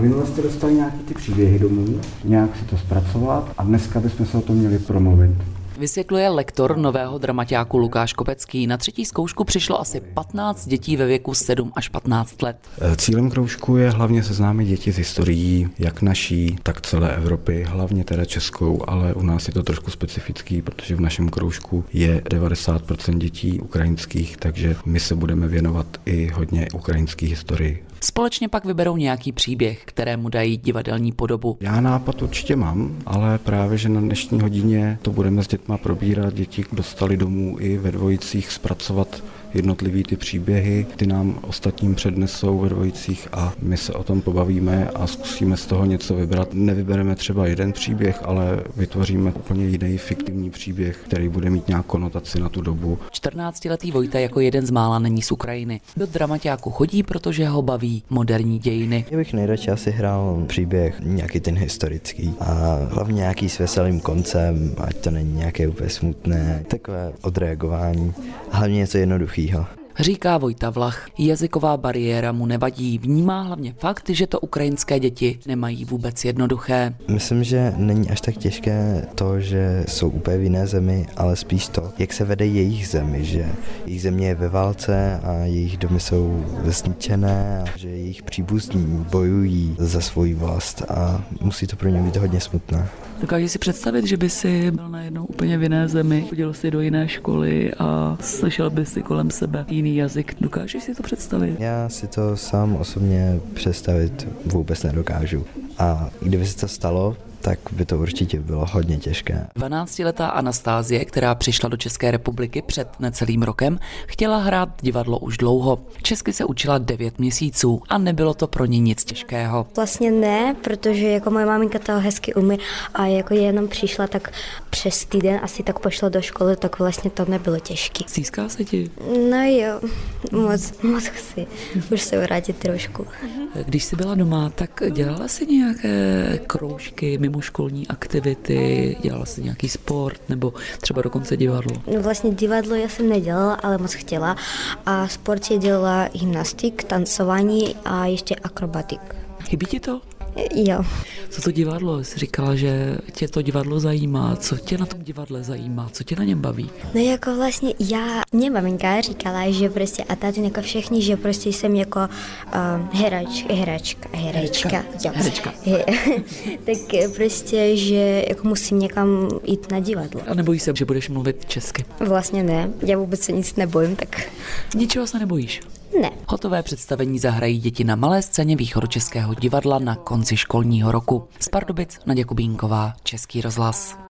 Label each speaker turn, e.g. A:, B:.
A: minule jste dostali nějaký ty příběhy domů, nějak si to zpracovat a dneska bychom se o tom měli promluvit.
B: Vysvětluje lektor nového dramaťáku Lukáš Kopecký. Na třetí zkoušku přišlo asi 15 dětí ve věku 7 až 15 let.
A: Cílem kroužku je hlavně seznámit děti s historií, jak naší, tak celé Evropy, hlavně teda českou, ale u nás je to trošku specifický, protože v našem kroužku je 90% dětí ukrajinských, takže my se budeme věnovat i hodně ukrajinské historii.
B: Společně pak vyberou nějaký příběh, kterému dají divadelní podobu.
A: Já nápad určitě mám, ale právě, že na dnešní hodině to budeme s dětma probírat. Děti dostali domů i ve dvojicích zpracovat jednotlivý ty příběhy, ty nám ostatním přednesou ve dvojicích a my se o tom pobavíme a zkusíme z toho něco vybrat. Nevybereme třeba jeden příběh, ale vytvoříme úplně jiný fiktivní příběh, který bude mít nějakou konotaci na tu dobu.
B: 14-letý Vojta jako jeden z mála není z Ukrajiny. Do dramaťáku chodí, protože ho baví moderní dějiny.
C: Já bych nejradši asi hrál příběh nějaký ten historický a hlavně nějaký s veselým koncem, ať to není nějaké úplně smutné, takové odreagování, hlavně něco Viecher
B: Říká Vojta Vlach. Jazyková bariéra mu nevadí. Vnímá hlavně fakt, že to ukrajinské děti nemají vůbec jednoduché.
C: Myslím, že není až tak těžké to, že jsou úplně v jiné zemi, ale spíš to, jak se vede jejich zemi, že jejich země je ve válce a jejich domy jsou zničené a že jejich příbuzní bojují za svoji vlast a musí to pro ně být hodně smutné.
B: Dokáže si představit, že by si byl najednou úplně v jiné zemi, chodil si do jiné školy a slyšel by si kolem sebe jiný jazyk. Dokážeš si to představit?
C: Já si to sám osobně představit vůbec nedokážu. A kdyby se to stalo, tak by to určitě bylo hodně těžké.
B: 12-letá Anastázie, která přišla do České republiky před necelým rokem, chtěla hrát divadlo už dlouho. Česky se učila 9 měsíců a nebylo to pro ní nic těžkého.
D: Vlastně ne, protože jako moje maminka to hezky umí a jako jenom přišla tak přes týden asi tak pošla do školy, tak vlastně to nebylo těžké.
B: Stýská se ti?
D: No jo, moc, moc chci. Už se vrátit trošku.
B: Když jsi byla doma, tak dělala jsi nějaké kroužky, mimoškolní aktivity, dělala jsi nějaký sport nebo třeba dokonce divadlo?
D: No vlastně divadlo já jsem nedělala, ale moc chtěla. A sport je dělala gymnastik, tancování a ještě akrobatik.
B: Chybí ti to?
D: Jo.
B: Co to divadlo? Jsi říkala, že tě to divadlo zajímá. Co tě na tom divadle zajímá? Co tě na něm baví?
D: No jako vlastně já, mě maminka říkala, že prostě a tady jako všichni, že prostě jsem jako uh, herač, heračka, herečka. Jo.
B: Herečka.
D: tak prostě, že jako musím někam jít na divadlo.
B: A nebojíš se, že budeš mluvit česky?
D: Vlastně ne, já vůbec se nic nebojím, tak...
B: Ničeho se nebojíš?
D: Ne.
B: Hotové představení zahrají děti na malé scéně Východočeského divadla na konci školního roku. Z Pardubic Naděja Kubínková, Český rozhlas.